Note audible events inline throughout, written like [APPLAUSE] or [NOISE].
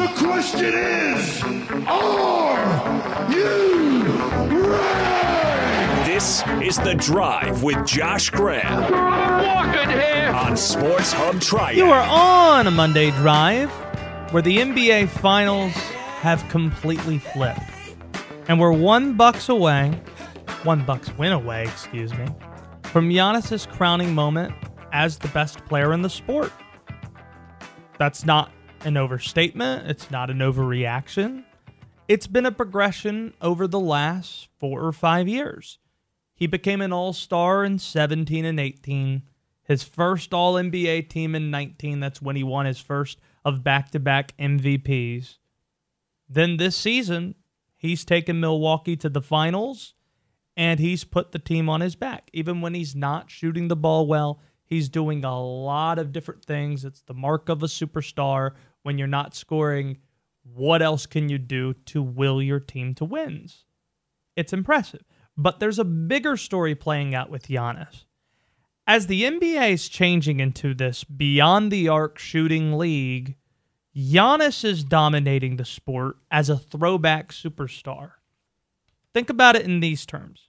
The question is, are you ready? This is The Drive with Josh Graham Walking here. on Sports Hub Triad. You are on a Monday drive where the NBA Finals have completely flipped. And we're one bucks away, one bucks win away, excuse me, from Giannis's crowning moment as the best player in the sport. That's not an overstatement. It's not an overreaction. It's been a progression over the last four or five years. He became an all star in 17 and 18, his first all NBA team in 19. That's when he won his first of back to back MVPs. Then this season, he's taken Milwaukee to the finals and he's put the team on his back. Even when he's not shooting the ball well, he's doing a lot of different things. It's the mark of a superstar. When you're not scoring, what else can you do to will your team to wins? It's impressive. But there's a bigger story playing out with Giannis. As the NBA is changing into this beyond the arc shooting league, Giannis is dominating the sport as a throwback superstar. Think about it in these terms.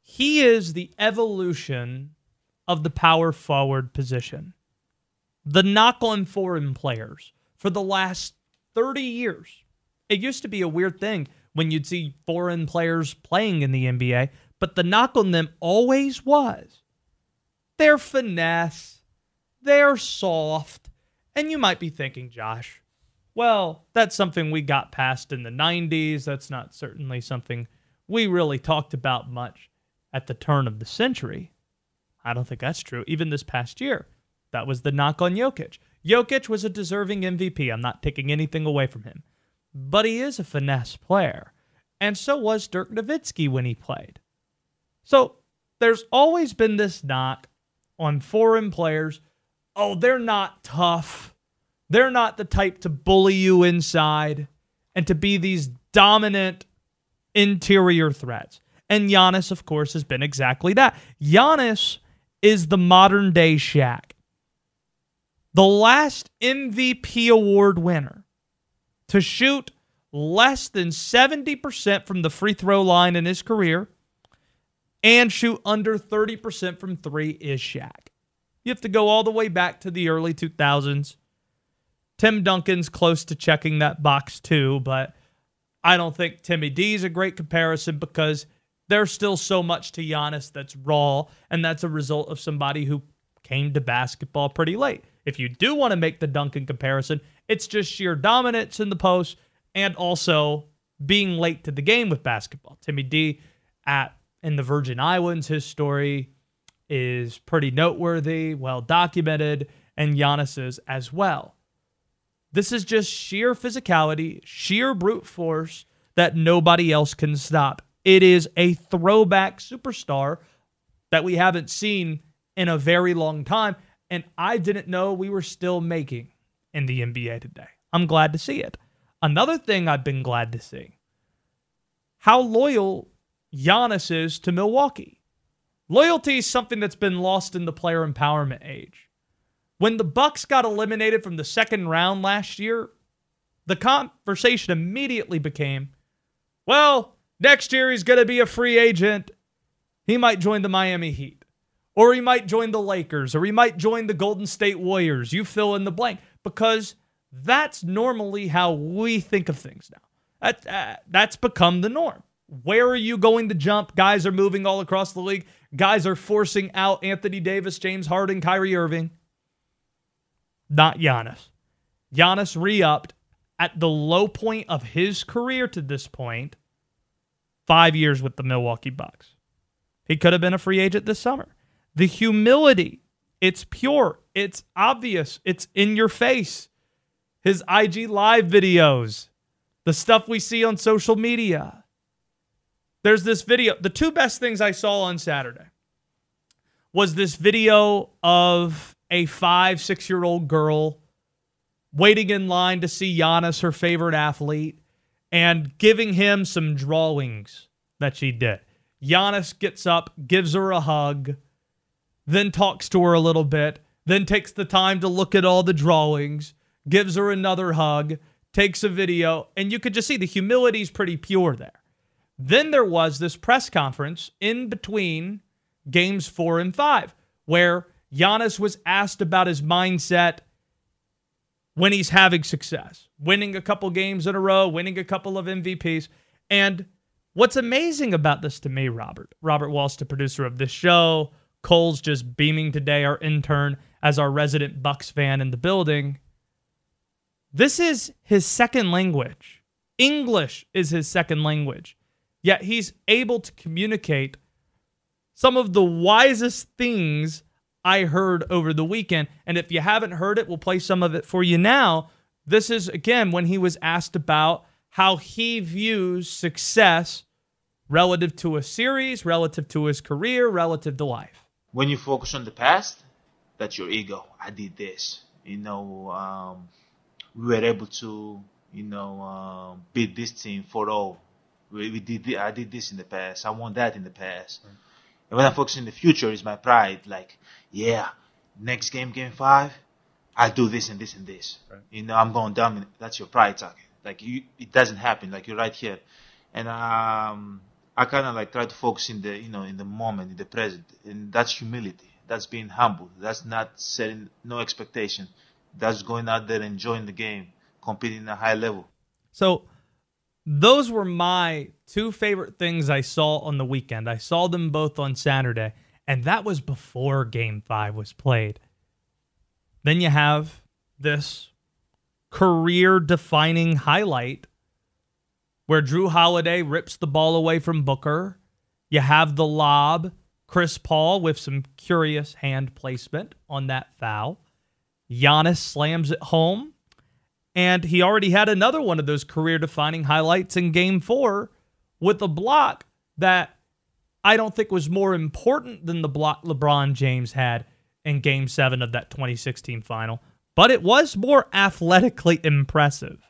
He is the evolution of the power forward position. The knock on foreign players for the last 30 years. It used to be a weird thing when you'd see foreign players playing in the NBA, but the knock on them always was they're finesse, they're soft. And you might be thinking, Josh, well, that's something we got past in the 90s. That's not certainly something we really talked about much at the turn of the century. I don't think that's true. Even this past year, that was the knock on Jokic. Jokic was a deserving MVP. I'm not taking anything away from him. But he is a finesse player. And so was Dirk Nowitzki when he played. So there's always been this knock on foreign players. Oh, they're not tough. They're not the type to bully you inside and to be these dominant interior threats. And Giannis, of course, has been exactly that. Giannis is the modern day Shaq. The last MVP award winner to shoot less than 70% from the free throw line in his career and shoot under 30% from three is Shaq. You have to go all the way back to the early 2000s. Tim Duncan's close to checking that box too, but I don't think Timmy D is a great comparison because there's still so much to Giannis that's raw, and that's a result of somebody who came to basketball pretty late. If you do want to make the Duncan comparison, it's just sheer dominance in the post and also being late to the game with basketball. Timmy D at in the Virgin Islands, his story is pretty noteworthy, well documented, and Giannis's as well. This is just sheer physicality, sheer brute force that nobody else can stop. It is a throwback superstar that we haven't seen in a very long time. And I didn't know we were still making in the NBA today. I'm glad to see it. Another thing I've been glad to see how loyal Giannis is to Milwaukee. Loyalty is something that's been lost in the player empowerment age. When the Bucks got eliminated from the second round last year, the conversation immediately became, well, next year he's going to be a free agent. He might join the Miami Heat, or he might join the Lakers, or he might join the Golden State Warriors. You fill in the blank because that's normally how we think of things now. That, uh, that's become the norm. Where are you going to jump? Guys are moving all across the league. Guys are forcing out Anthony Davis, James Harden, Kyrie Irving. Not Giannis. Giannis re upped at the low point of his career to this point, five years with the Milwaukee Bucks. He could have been a free agent this summer. The humility, it's pure, it's obvious, it's in your face. His IG live videos, the stuff we see on social media. There's this video. The two best things I saw on Saturday was this video of a five, six year old girl waiting in line to see Giannis, her favorite athlete, and giving him some drawings that she did. Giannis gets up, gives her a hug, then talks to her a little bit, then takes the time to look at all the drawings, gives her another hug, takes a video, and you could just see the humility is pretty pure there. Then there was this press conference in between games four and five, where Giannis was asked about his mindset when he's having success, winning a couple games in a row, winning a couple of MVPs. And what's amazing about this to me, Robert, Robert Walsh, the producer of this show, Cole's just beaming today, our intern, as our resident Bucks fan in the building. This is his second language. English is his second language. Yet he's able to communicate some of the wisest things I heard over the weekend. And if you haven't heard it, we'll play some of it for you now. This is, again, when he was asked about how he views success relative to a series, relative to his career, relative to life. When you focus on the past, that's your ego. I did this. You know, um, we were able to, you know, um, beat this team for all. We, we did. I did this in the past. I won that in the past. Right. And when I focus in the future, is my pride. Like, yeah, next game, game five, I'll do this and this and this. Right. You know, I'm going dominate. That's your pride talking. Like, you, it doesn't happen. Like, you're right here. And, um, I kind of like try to focus in the, you know, in the moment, in the present. And that's humility. That's being humble. That's not setting no expectation. That's going out there enjoying the game, competing at a high level. So, those were my two favorite things I saw on the weekend. I saw them both on Saturday, and that was before game five was played. Then you have this career defining highlight where Jrue Holiday rips the ball away from Booker. You have the lob, Chris Paul with some curious hand placement on that foul. Giannis slams it home. And he already had another one of those career defining highlights in game four with a block that I don't think was more important than the block LeBron James had in game seven of that 2016 final, but it was more athletically impressive.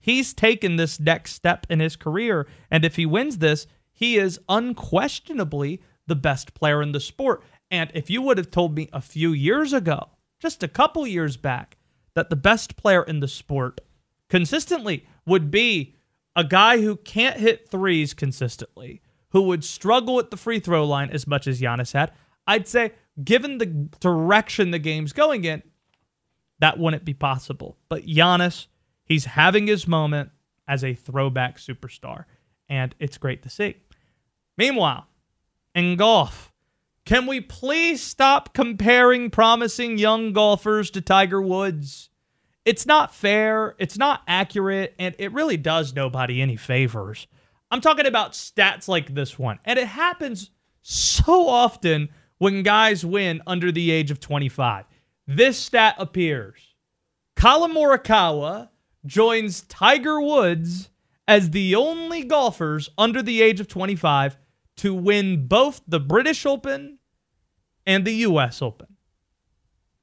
He's taken this next step in his career, and if he wins this, he is unquestionably the best player in the sport. And if you would have told me a few years ago, just a couple years back, that the best player in the sport consistently would be a guy who can't hit threes consistently, who would struggle at the free throw line as much as Giannis had, I'd say, given the direction the game's going in, that wouldn't be possible. But Giannis, he's having his moment as a throwback superstar, and it's great to see. Meanwhile, in golf, can we please stop comparing promising young golfers to Tiger Woods? It's not fair, it's not accurate, and it really does nobody any favors. I'm talking about stats like this one, and it happens so often when guys win under the age of 25. This stat appears. Collin Morikawa joins Tiger Woods as the only golfers under the age of 25 to win both the British Open and the U.S. Open.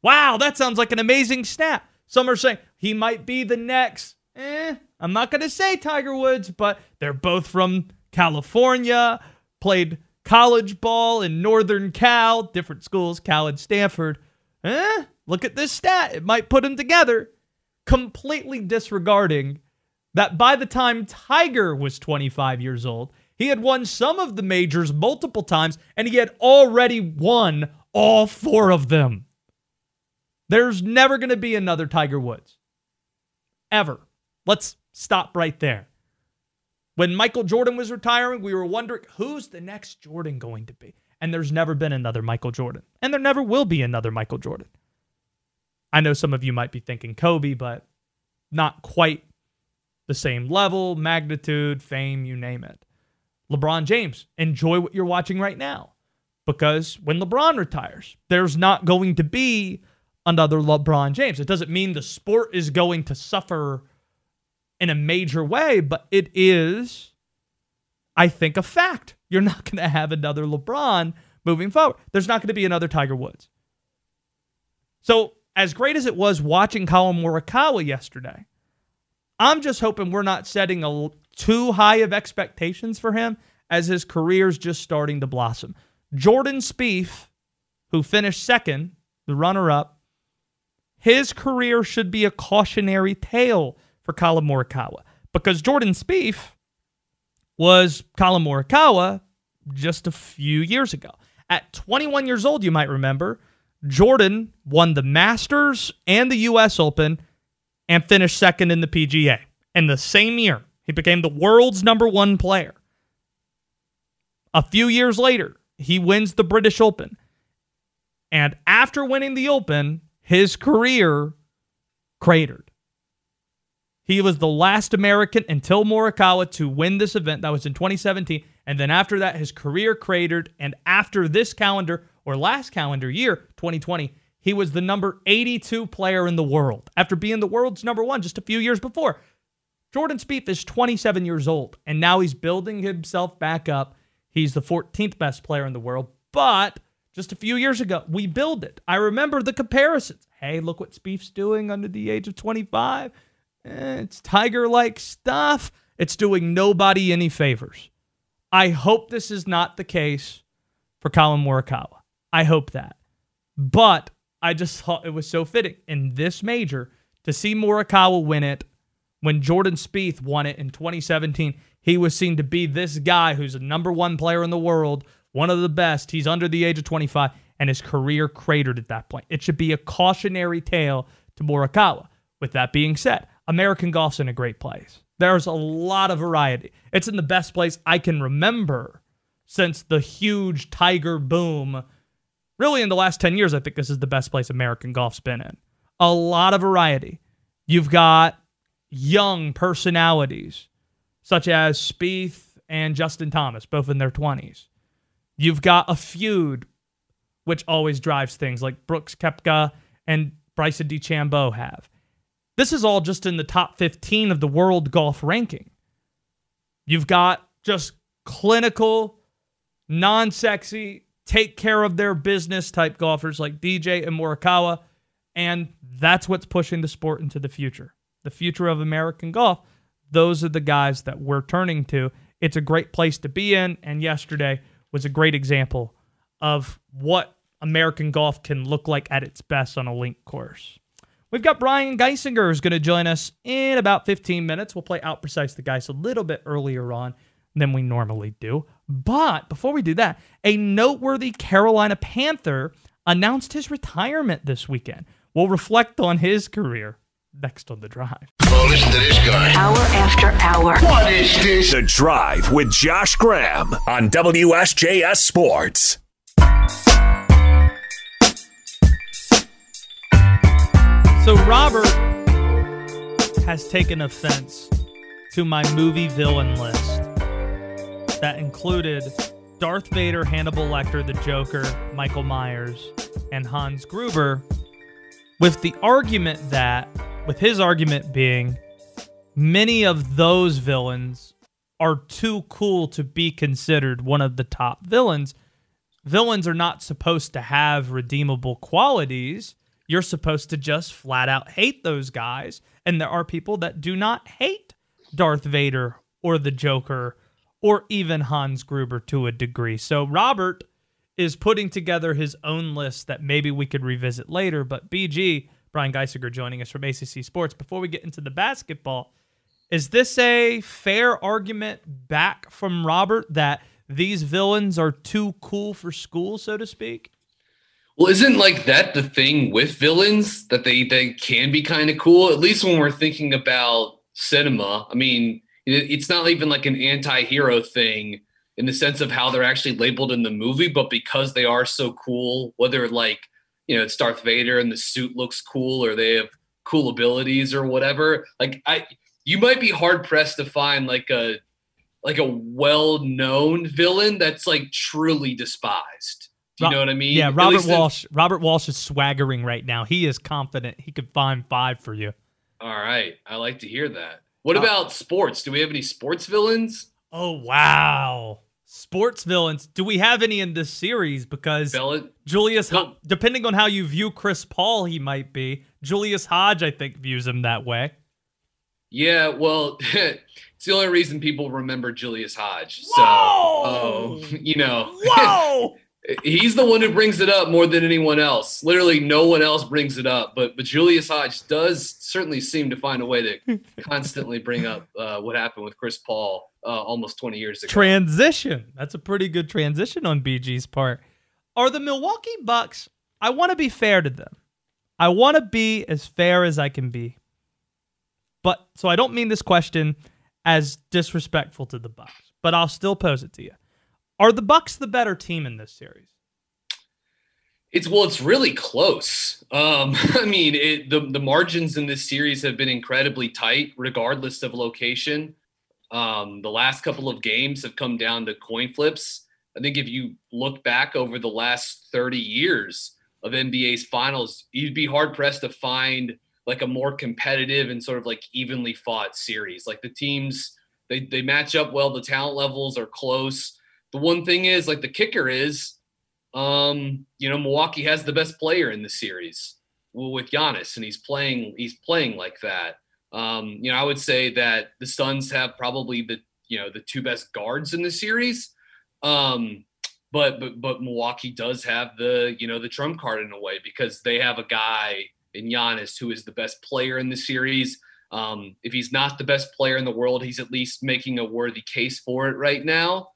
Wow, that sounds like an amazing stat. Some are saying he might be the next. Eh, I'm not going to say Tiger Woods, but they're both from California, played college ball in Northern Cal, different schools, Cal and Stanford. Eh, look at this stat. It might put them together. Completely disregarding that by the time Tiger was 25 years old, he had won some of the majors multiple times, and he had already won all four of them. There's never going to be another Tiger Woods. Ever. Let's stop right there. When Michael Jordan was retiring, we were wondering who's the next Jordan going to be? And there's never been another Michael Jordan. And there never will be another Michael Jordan. I know some of you might be thinking Kobe, but not quite the same level, magnitude, fame, you name it. LeBron James, enjoy what you're watching right now. Because when LeBron retires, there's not going to be another LeBron James. It doesn't mean the sport is going to suffer in a major way, but it is, I think, a fact. You're not going to have another LeBron moving forward. There's not going to be another Tiger Woods. So, as great as it was watching Collin Morikawa yesterday, I'm just hoping we're not setting a too high of expectations for him as his career's just starting to blossom. Jordan Spieth, who finished second, the runner up, his career should be a cautionary tale for Collin Morikawa because Jordan Spieth was Collin Morikawa just a few years ago. At 21 years old, you might remember, Jordan won the Masters and the U.S. Open and finished second in the PGA. In the same year, he became the world's number one player. A few years later, he wins the British Open. And after winning the Open, his career cratered. He was the last American until Morikawa to win this event. That was in 2017. And then after that, his career cratered. And after this calendar or last calendar year, 2020, he was the number 82 player in the world after being the world's number one just a few years before. Jordan Spieth is 27 years old, and now he's building himself back up. He's the 14th best player in the world, but just a few years ago, we build it. I remember the comparisons. Hey, look what Spieth's doing under the age of 25. Eh, it's Tiger like stuff. It's doing nobody any favors. I hope this is not the case for Collin Morikawa. I hope that. But I just thought it was so fitting in this major to see Morikawa win it when Jordan Spieth won it in 2017. He was seen to be this guy who's a number one player in the world, one of the best. He's under the age of 25, and his career cratered at that point. It should be a cautionary tale to Morikawa. With that being said, American golf's in a great place. There's a lot of variety. It's in the best place I can remember since the huge Tiger boom. Really, in the last 10 years, I think this is the best place American golf's been in. A lot of variety. You've got young personalities, such as Spieth and Justin Thomas, both in their 20s. You've got a feud, which always drives things like Brooks Koepka and Bryson DeChambeau have. This is all just in the top 15 of the world golf ranking. You've got just clinical, non sexy, take care of their business type golfers like DJ and Morikawa. And that's what's pushing the sport into the future. The future of American golf. Those are the guys that we're turning to. It's a great place to be in. And yesterday was a great example of what American golf can look like at its best on a link course. We've got Brian Geisinger who's going to join us in about 15 minutes. We'll play Out Precise the Geis a little bit earlier on than we normally do. But before we do that, a noteworthy Carolina Panther announced his retirement this weekend. We'll reflect on his career next on the drive. Oh, listen to this guy. Hour after hour. What is this? The Drive with Josh Graham on WSJS Sports. So Robert has taken offense to my movie villain list that included Darth Vader, Hannibal Lecter, the Joker, Michael Myers, and Hans Gruber, with the argument that, with his argument being, many of those villains are too cool to be considered one of the top villains. Villains are not supposed to have redeemable qualities. You're supposed to just flat out hate those guys. And there are people that do not hate Darth Vader or the Joker or even Hans Gruber to a degree. So Robert is putting together his own list that maybe we could revisit later. But BG, Brian Geisinger joining us from ACC Sports. Before we get into the basketball, is this a fair argument back from Robert that these villains are too cool for school, so to speak? Well, isn't like that the thing with villains that they they can be kind of cool? At least when we're thinking about cinema. I mean, it's not even like an anti-hero thing in the sense of how they're actually labeled in the movie, but because they are so cool, whether like you know it's Darth Vader and the suit looks cool, or they have cool abilities or whatever. Like I, you might be hard pressed to find like a like a well-known villain that's like truly despised. Do you Ro- know what I mean? Yeah, Robert in- Walsh. Robert Walsh is swaggering right now. He is confident he could find five for you. All right, I like to hear that. What Uh, about sports? Do we have any sports villains? Oh wow, sports villains. Do we have any in this series? Because Villain? Julius, No. Depending on how you view Chris Paul, he might be. Julius Hodge, I think, views him that way. Yeah, well, [LAUGHS] it's the only reason people remember Julius Hodge. So, Whoa! um, [LAUGHS] you know, Whoa! [LAUGHS] He's the one who brings it up more than anyone else. Literally, no one else brings it up. But but Julius Hodge does certainly seem to find a way to constantly bring up uh, what happened with Chris Paul uh, almost 20 years ago. Transition. That's a pretty good transition on BG's part. Are the Milwaukee Bucks? I want to be fair to them. I want to be as fair as I can be. But so I don't mean this question as disrespectful to the Bucks, but I'll still pose it to you. Are the Bucks the better team in this series? It's well, it's really close. Um, [LAUGHS] I mean, it, the the margins in this series have been incredibly tight, regardless of location. Um, the last couple of games have come down to coin flips. I think if you look back over the last 30 years of NBA's finals, you'd be hard pressed to find like a more competitive and sort of like evenly fought series. Like the teams, they they match up well. The talent levels are close the one thing is, like the kicker is, um, you know, Milwaukee has the best player in the series with Giannis, and he's playing he's playing like that. Um, you know, I would say that the Suns have probably the you know the two best guards in the series. Um, but but but Milwaukee does have the you know the trump card in a way because they have a guy in Giannis who is the best player in the series. Um, if he's not the best player in the world, he's at least making a worthy case for it right now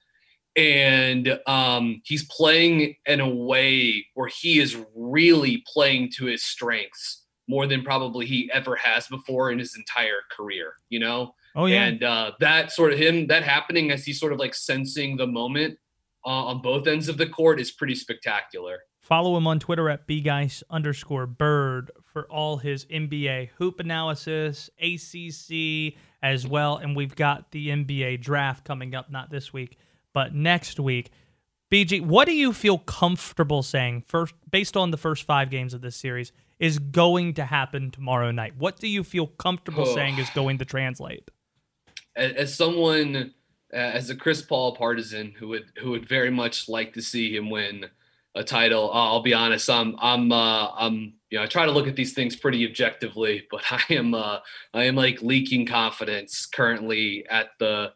and um, he's playing in a way where he is really playing to his strengths more than probably he ever has before in his entire career. You know. Oh yeah. And uh, that sort of him that happening as he's sort of like sensing the moment uh, on both ends of the court is pretty spectacular. Follow him on Twitter at bguys underscore bird for all his NBA hoop analysis, ACC as well, and we've got the NBA draft coming up not this week but next week. BG, what do you feel comfortable saying first based on the first 5 games of this series is going to happen tomorrow night? What do you feel comfortable oh. saying is going to translate? As, as someone as a Chris Paul partisan who would who would very much like to see him win a title, I'll be honest, I'm I'm uh, I'm you know I try to look at these things pretty objectively, [LAUGHS] but I am uh, I am like leaking confidence currently at the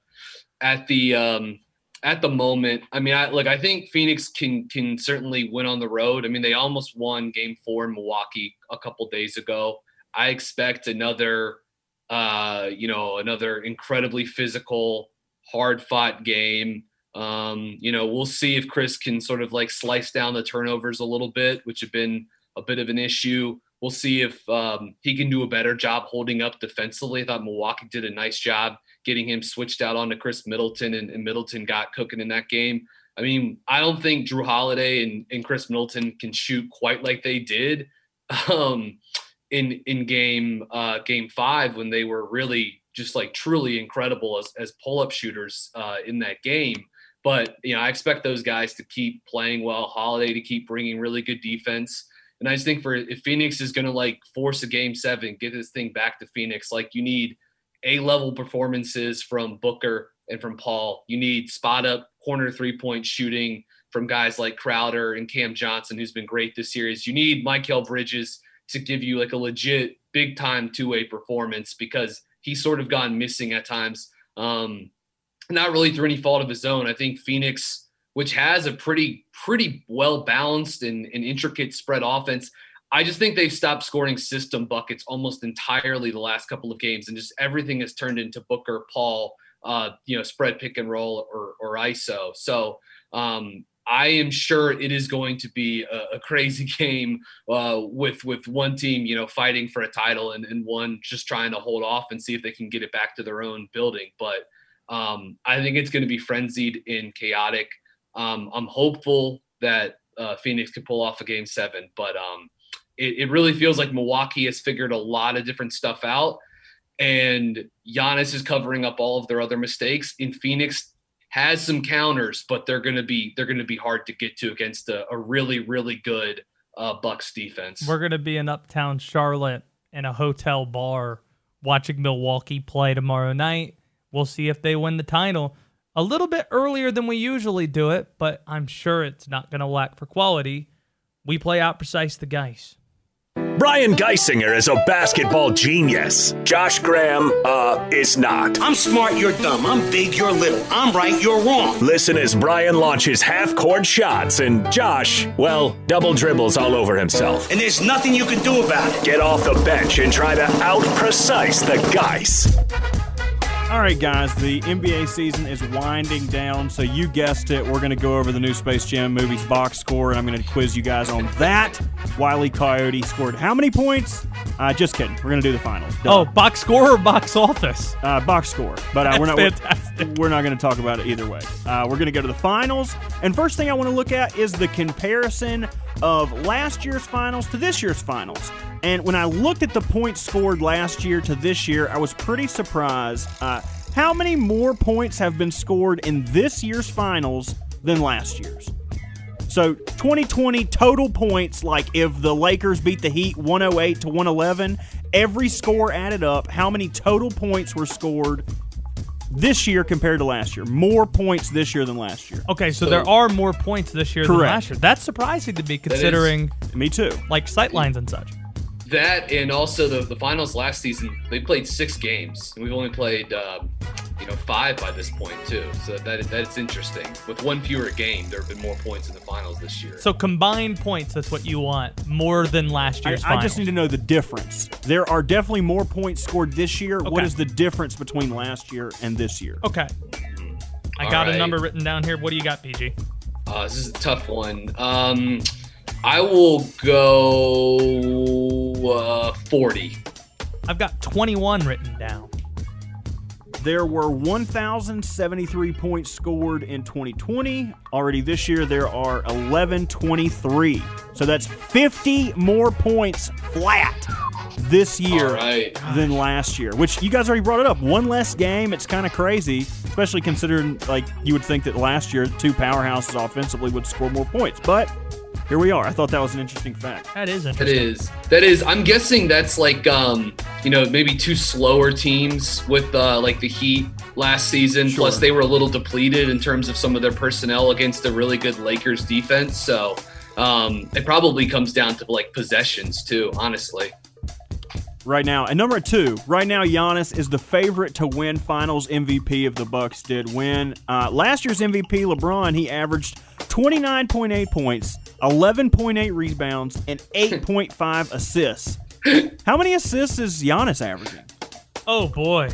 at the um, at the moment, I mean, I look. I think Phoenix can can certainly win on the road. I mean, they almost won Game Four in Milwaukee a couple days ago. I expect another, uh, you know, another incredibly physical, hard fought game. Um, you know, we'll see if Chris can sort of like slice down the turnovers a little bit, which have been a bit of an issue. We'll see if um, he can do a better job holding up defensively. I thought Milwaukee did a nice job getting him switched out onto Khris Middleton, and, and Middleton got cooking in that game. I mean, I don't think Jrue Holiday and, and Khris Middleton can shoot quite like they did [LAUGHS] um, in in game uh, game five when they were really just like truly incredible as, as pull up shooters uh, in that game. But you know, I expect those guys to keep playing well. Holiday to keep bringing really good defense. And I just think for if Phoenix is going to like force a game seven, get this thing back to Phoenix, like you need a level performances from Booker and from Paul. You need spot up corner three point shooting from guys like Crowder and Cam Johnson, who's been great this series. You need Mikal Bridges to give you like a legit big time two way performance because he's sort of gone missing at times. Um, not really through any fault of his own. I think Phoenix, which has a pretty pretty well balanced and, and intricate spread offense, I just think they've stopped scoring system buckets almost entirely the last couple of games, and just everything has turned into Booker, Paul, uh, you know, spread pick and roll or, or ISO. So um, I am sure it is going to be a, a crazy [LAUGHS] game uh, with with one team, you know, fighting for a title and, and one just trying to hold off and see if they can get it back to their own building. But um, I think it's going to be frenzied and chaotic. Um, I'm hopeful that uh, Phoenix can pull off a game seven, but um, it, it really feels like Milwaukee has figured a lot of different stuff out. And Giannis is covering up all of their other mistakes. In Phoenix has some counters, but they're gonna be they're gonna be hard to get to against a, a really, really good uh, Bucks defense. We're gonna be in uptown Charlotte in a hotel bar watching Milwaukee play tomorrow night. We'll see if they win the title. A little bit earlier than we usually do it, but I'm sure it's not going to lack for quality. We play out precise the Geis. Brian Geisinger is a basketball genius. Josh Graham, uh, is not. I'm smart, you're dumb. I'm big, you're little. I'm right, you're wrong. Listen as Brian launches half court shots and Josh, well, double dribbles all over himself. And there's nothing you can do about it. Get off the bench and try to out precise the Geis. All right, guys, the NBA season is winding down, so you guessed it. We're going to go over the new Space Jam movies box score, and I'm going to quiz you guys on that. Wiley Coyote scored how many points? Uh, just kidding. We're going to do the finals. Duh. Oh, box score or box office? uh, box score, but uh, we're not. We're, we're not going to talk about it either way. Uh, we're going to go to the finals, and first thing I want to look at is the comparison of last year's finals to this year's finals. And when I looked at the points scored last year to this year, I was pretty surprised. Uh, how many more points have been scored in this year's finals than last year's? So 2020 total points, like if the Lakers beat the Heat 108 to 111, every score added up, how many total points were scored this year compared to last year? More points this year than last year. Okay, so there are more points this year than last year. That's surprising to me considering Me too. like sight lines and such. That and also the, the finals last season, they played six games, and we've only played um, you know five by this point too. So that that is interesting. With one fewer game, there have been more points in the finals this year. So combined points, that's what you want more than last I, year's. I just need to know the difference. There are definitely more points scored this year. What Okay. is the difference between last year and this year? Okay. I All got a number written down here. What do you got, BG? Uh, this is a tough one. Um, I will go uh, 40. I've got 21 written down. There were 1,073 points scored in 2020. Already this year, there are 1,123. So that's 50 more points flat this year All right. than last year, which you guys already brought it up. One less game. It's kind of crazy, especially considering, like, you would think that last year, two powerhouses offensively would score more points. But here we are. I thought that was an interesting fact. That is That interesting. is that is. I'm guessing that's like um, you know maybe two slower teams with uh, like the Heat last season. Sure. Plus they were a little depleted in terms of some of their personnel against a really good Lakers defense. So um, it probably comes down to like possessions too. Honestly, right now. And number two, right now, Giannis is the favorite to win Finals MVP if the Bucks did win. Uh, last year's MVP, LeBron, he averaged 29.8 points, 11.8 rebounds, and [LAUGHS] 8.5 assists. How many assists is Giannis averaging? Oh boy.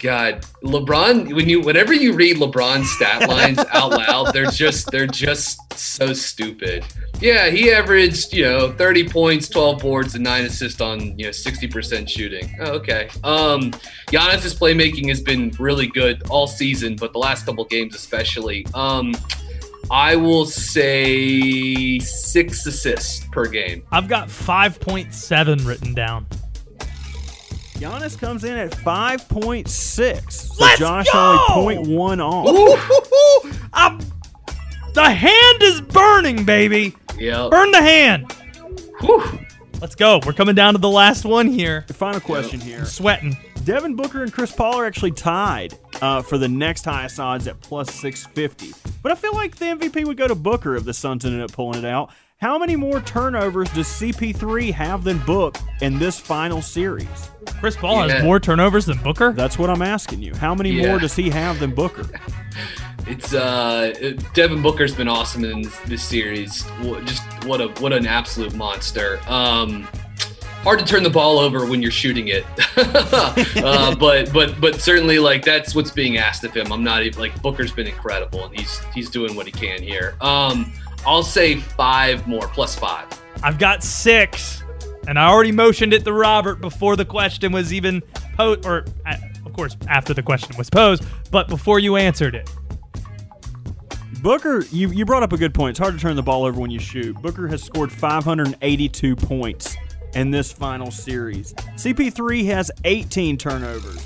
God, LeBron. When you whenever you read LeBron's stat [LAUGHS] lines out loud, they're just they're just so stupid. Yeah, he averaged you know 30 points, 12 boards, and nine assists on you know 60% shooting. Oh, okay. Um, Giannis's playmaking has been really good all season, but the last couple games especially. Um, I will say six assists per game. I've got 5.7 written down. Giannis comes in at 5.6. So Let's Josh go! only 0.1 off. I'm, the hand is burning, baby. Yeah. Burn the hand. Whew. Let's go. We're coming down to the last one here. The final question here. I'm sweating. Devin Booker and Chris Paul are actually tied uh, for the next highest odds at plus 650. But I feel like the MVP would go to Booker if the Suns ended up pulling it out. How many more turnovers does CP3 have than Book in this final series? Chris Paul Yeah. has more turnovers than Booker. That's what I'm asking you. How many Yeah. more does he have than Booker? [LAUGHS] It's uh, Devin Booker's been awesome in this, this series. Wha- Just what a what an absolute monster. Um, hard to turn the ball over when you're shooting it, [LAUGHS] uh, [LAUGHS] but but but certainly like that's what's being asked of him. I'm not even like Booker's been incredible and he's he's doing what he can here. Um, I'll say five more plus five. I've got six, and I already motioned it to Robert before the question was even posed, or uh, of course after the question was posed, but before you answered it. Booker, you, you brought up a good point. It's hard to turn the ball over when you shoot. Booker has scored 582 points in this final series. CP3 has 18 turnovers.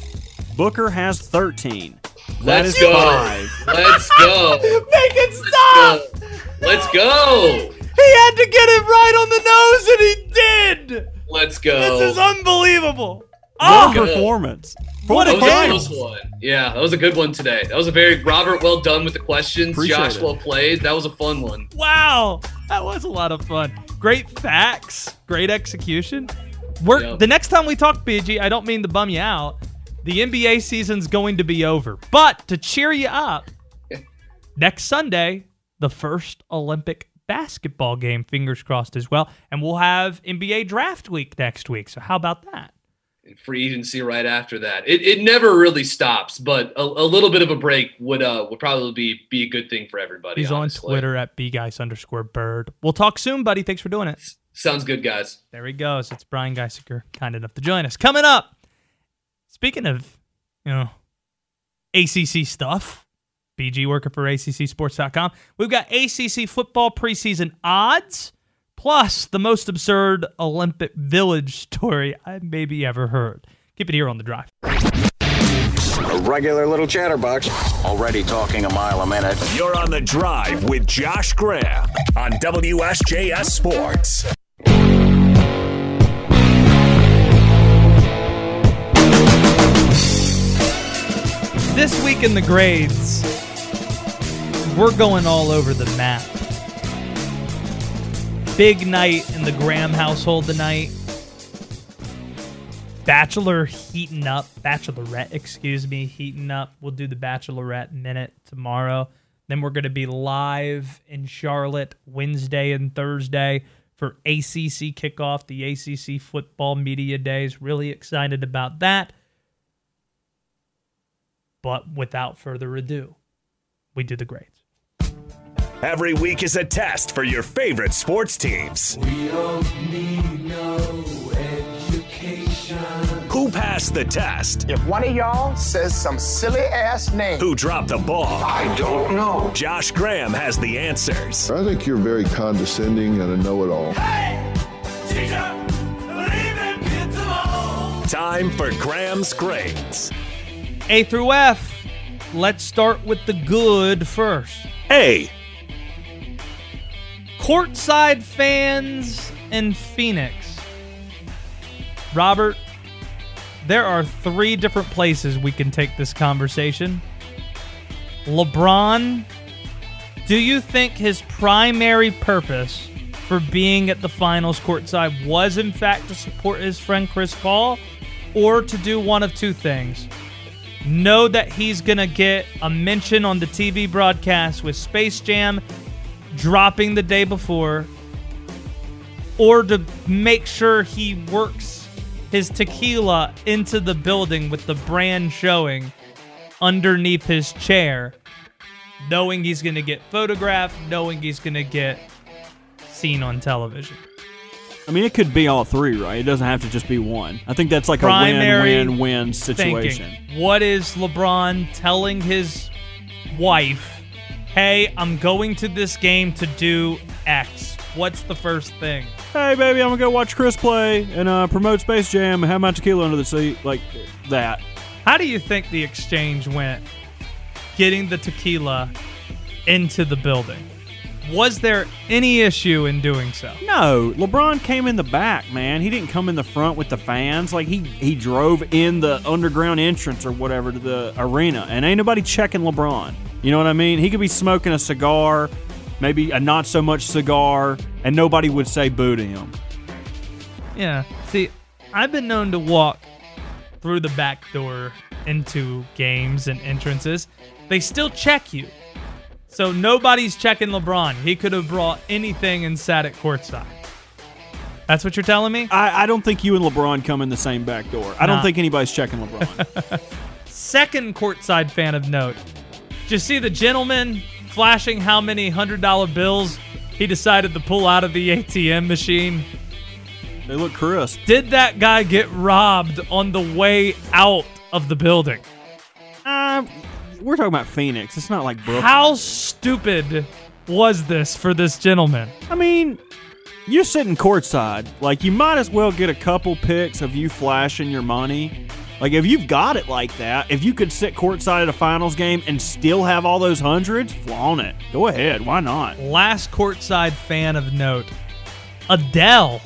Booker has 13. That Let's is go. five. Let's go. [LAUGHS] Make it stop! Let's go. He had to get it right on the nose, and he did. Let's go. This is unbelievable. What Oh, a performance. For What a That was a finals. close one. Yeah, that was a good one today. That was a very Robert. Well done with the questions. Appreciate Josh, it. well played. That was a fun one. Wow, that was a lot of fun. Great facts, great execution. We're Yep. the next time we talk, BG. I don't mean to bum you out. The NBA season's going to be over, but to cheer you up, [LAUGHS] next Sunday, the first Olympic basketball game. Fingers crossed as well, and we'll have NBA draft week next week. So how about that? And free agency right after that. It, it never really stops, but a, a little bit of a break would uh would probably be be a good thing for everybody. He's on. Twitter at bguys underscore bird. We'll talk soon, buddy. Thanks for doing it. Sounds good, guys. There he goes. It's Brian Geisinger, kind enough to join us. Coming up, speaking of, you know, ACC stuff, BG working for ACCSports.com, we've got ACC football preseason odds, plus the most absurd Olympic Village story I maybe ever heard. Keep it here on the drive. A regular little chatterbox. Already talking a mile a minute. You're on the drive with Josh Graham on WSJS Sports. This week in the grades, we're going all over the map. Big night in the Graham household tonight. Bachelor heating up, bachelorette, excuse me, heating up. We'll do the bachelorette minute tomorrow. Then we're going to be live in Charlotte Wednesday and Thursday for ACC kickoff, the ACC football media days. Really excited about that. But without further ado, we do the grades. Every week is a test for your favorite sports teams. Who passed the test? If one of y'all says some silly ass name, Who dropped the ball? I don't know. Josh Graham has the answers. I think you're very condescending and a know-it-all. Time for Graham's grades. A through F. Let's start with the good first. A. Courtside fans in Phoenix. Robert, there are three different places we can take this conversation. LeBron, do you think his primary purpose for being at the finals courtside was, in fact, to support his friend Chris Paul or to do one of two things? Know that he's going to get a mention on the TV broadcast with Space Jam dropping the day before, or to make sure he works his tequila into the building with the brand showing underneath his chair, knowing he's going to get photographed, knowing he's going to get seen on television. I mean, it could be all three, right? It doesn't have to just be one. I think that's like Primary a win-win-win situation. Thinking, what is LeBron telling his wife? Hey, I'm going to this game to do X. What's the first thing? Hey, baby, I'm gonna go watch Chris play and uh, promote Space Jam and have my tequila under the seat, like that. How do you think the exchange went getting the tequila into the building? Was there any issue in doing so? No, LeBron came in the back, man. He didn't come in the front with the fans. Like he he drove in the underground entrance or whatever to the arena, and ain't nobody checking LeBron. You know what I mean? He could be smoking a cigar, maybe a not so much cigar, and nobody would say boo to him. Yeah. See, I've been known to walk through the back door into games and entrances. They still check you. So nobody's checking LeBron. He could have brought anything and sat at courtside. That's what you're telling me? I, I don't think you and LeBron come in the same back door. I don't think anybody's checking LeBron. [LAUGHS] Second courtside fan of note. Did you see the gentleman flashing how many $100 bills he decided to pull out of the ATM machine? they look crisp. Did that guy get robbed on the way out of the building? Uh, we're talking about Phoenix. It's not like Brooklyn. How stupid was this for this gentleman? I mean, you're sitting courtside. Like, you might as well get a couple pics of you flashing your money. Like, if you've got it like that, if you could sit courtside at a finals game and still have all those hundreds, flaunt it. Go ahead. Why not? Last courtside fan of note Adele.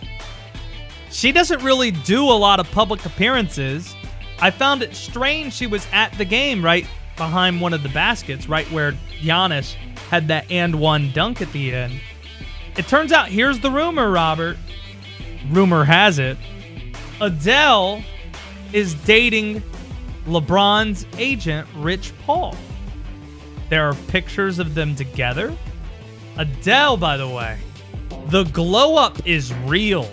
She doesn't really do a lot of public appearances, I found it strange she was at the game right behind one of the baskets, right where Giannis had that and one dunk at the end. It turns out here's the rumor, Robert. Rumor has it Adele is dating LeBron's agent, Rich Paul. There are pictures of them together. Adele, by the way, the glow up is real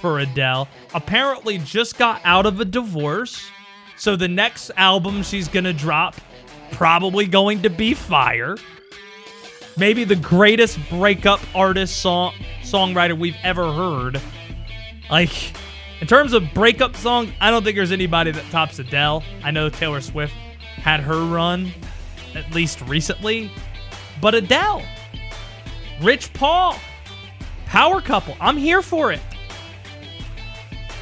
for Adele. Apparently, just got out of a divorce. So the next album she's going to drop probably going to be fire. Maybe the greatest breakup artist song songwriter we've ever heard. Like in terms of breakup songs, I don't think there's anybody that tops Adele. I know Taylor Swift had her run at least recently, but Adele, Rich Paul, power couple. I'm here for it.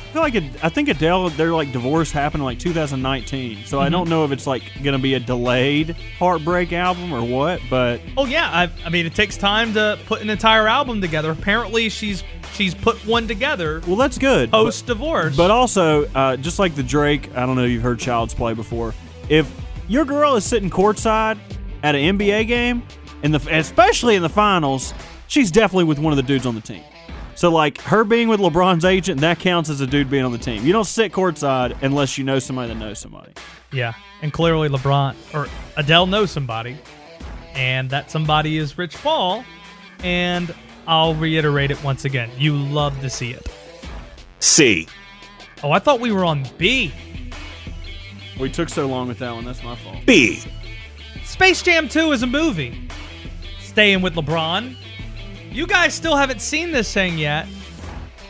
I feel like it, I think Adele, their like divorce happened in like 2019, so I don't know if it's like going to be a delayed heartbreak album or what. But Oh yeah, I, I mean it takes time to put an entire album together. Apparently she's she's put one together well, that's good. post divorce. But also, uh, just like the Drake, I don't know, if you've heard Child's Play before. If your girl is sitting courtside at an NBA game, in the especially in the finals, she's definitely with one of the dudes on the team. So, like her being with LeBron's agent, that counts as a dude being on the team. You don't sit courtside unless you know somebody that knows somebody. yeah, and clearly LeBron or Adele knows somebody, and that somebody is Rich Paul. And I'll reiterate it once again: you love to see it. C. Oh, I thought we were on B. We took so long with that one. That's my fault. B. Space Jam 2 is a movie. Staying with LeBron. You guys still haven't seen this thing yet.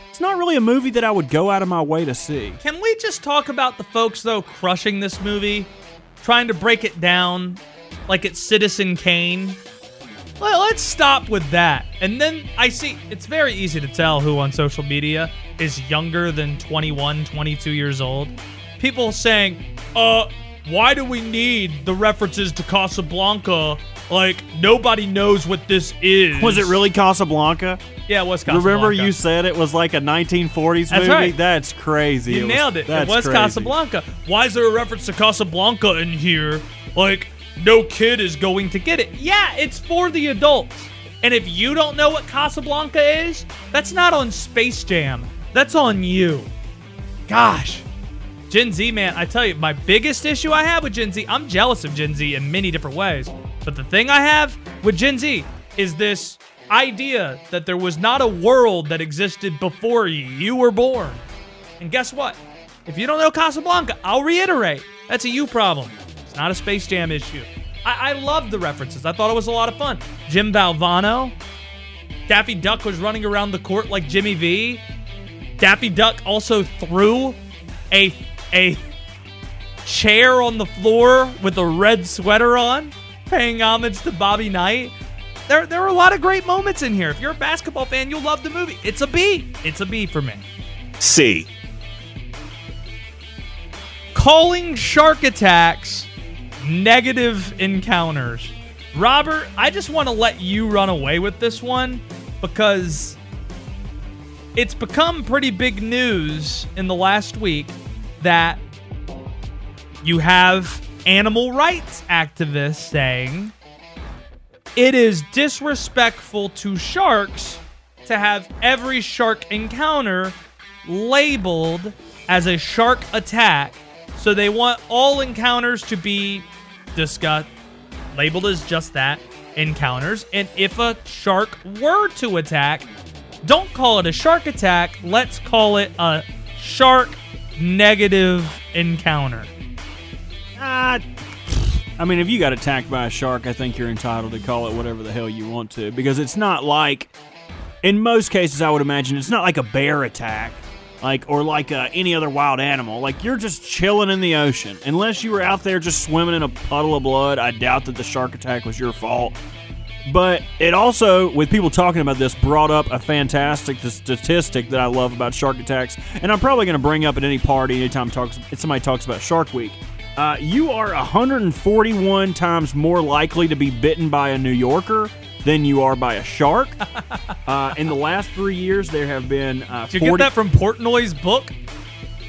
It's not really a movie that I would go out of my way to see. Can we just talk about the folks, though, crushing this movie? Trying to break it down like it's Citizen Kane? Well, let's stop with that. And then I see it's very easy to tell who on social media is younger than 21, 22 years old. People saying, uh, why do we need the references to Casablanca? Like, nobody knows what this is. Was it really Casablanca? Yeah, it was Casablanca. Remember you said it was like a 1940s That's movie? right. That's crazy. You was- nailed it. It that's was crazy. Casablanca. Why is there a reference to Casablanca in here? Like, no kid is going to get it. Yeah, it's for the adults. And if you don't know what Casablanca is, that's not on Space Jam. That's on you. Gosh. Gen Z, man, I tell you, my biggest issue I have with Gen Z, I'm jealous of Gen Z in many different ways. But the thing I have with Gen Z is this idea that there was not a world that existed before you. Were born. And guess what? If you don't know Casablanca, I'll reiterate that's a you problem. It's not a Space Jam issue. I, I love the references. I thought it was a lot of fun. Jim Valvano, Daffy Duck was running around the court like Jimmy V. Daffy Duck also threw a a chair on the floor with a red sweater on, paying homage to Bobby Knight. There, there were a lot of great moments in here. If you're a basketball fan, you'll love the movie. It's a B. It's a B for me. C. Calling shark attacks negative encounters. Robert, I just want to let you run away with this one because it's become pretty big news in the last week that you have animal rights activists saying it is disrespectful to sharks to have every shark encounter labeled as a shark attack. So they want all encounters to be discussed, labeled as just that encounters. And if a shark were to attack, don't call it a shark attack. Let's call it a shark negative encounter. I mean, if you got attacked by a shark, I think you're entitled to call it whatever the hell you want to because it's not like, in most cases, I would imagine it's not like a bear attack, like or like uh, any other wild animal. Like you're just chilling in the ocean, unless you were out there just swimming in a puddle of blood. I doubt that the shark attack was your fault. But it also, with people talking about this, brought up a fantastic statistic that I love about shark attacks, and I'm probably going to bring up at any party anytime talks, somebody talks about Shark Week. Uh, you are 141 times more likely to be bitten by a New Yorker than you are by a shark. [LAUGHS] uh, in the last three years, there have been uh, Did you get that from Portnoy's book?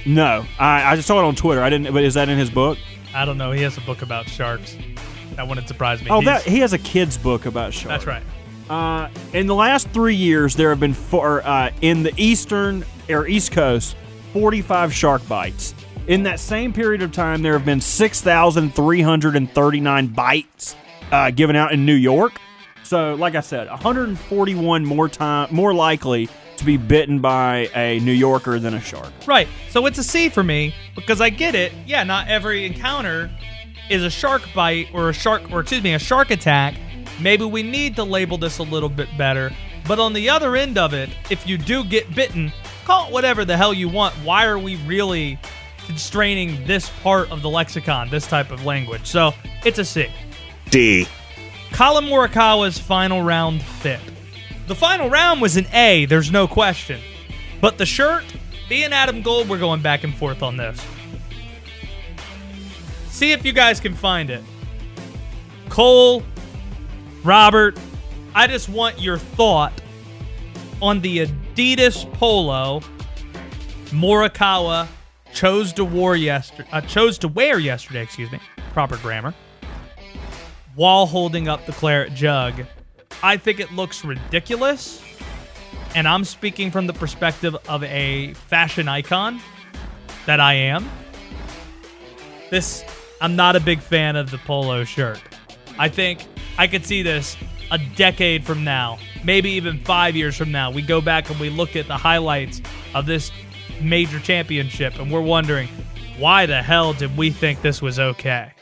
No, I, I just saw it on Twitter. I didn't. But is that in his book? I don't know. He has a book about sharks. That wouldn't surprise me. Oh, He's- that he has a kid's book about sharks. that's right. Uh, in the last three years, there have been four uh, in the eastern or east coast, forty-five shark bites. In that same period of time, there have been six thousand three hundred and thirty-nine bites uh, given out in New York. So, like I said, 141 more time more likely to be bitten by a New Yorker than a shark. Right. So it's a C for me because I get it. Yeah, not every encounter is a shark bite or a shark or excuse me, a shark attack. Maybe we need to label this a little bit better. But on the other end of it, if you do get bitten, call it whatever the hell you want. Why are we really constraining this part of the lexicon, this type of language? So it's a C. D. Collin Morikawa's final round fit. The final round was an A, there's no question. But the shirt, me and Adam Gold, we're going back and forth on this. See if you guys can find it. Cole, Robert, I just want your thought on the Adidas polo Morikawa chose to wear yesterday. Uh, chose to wear yesterday. Excuse me. Proper grammar while holding up the claret jug. I think it looks ridiculous. And I'm speaking from the perspective of a fashion icon that I am. This, I'm not a big fan of the polo shirt. I think I could see this a decade from now, maybe even five years from now. We go back and we look at the highlights of this major championship and we're wondering, why the hell did we think this was okay?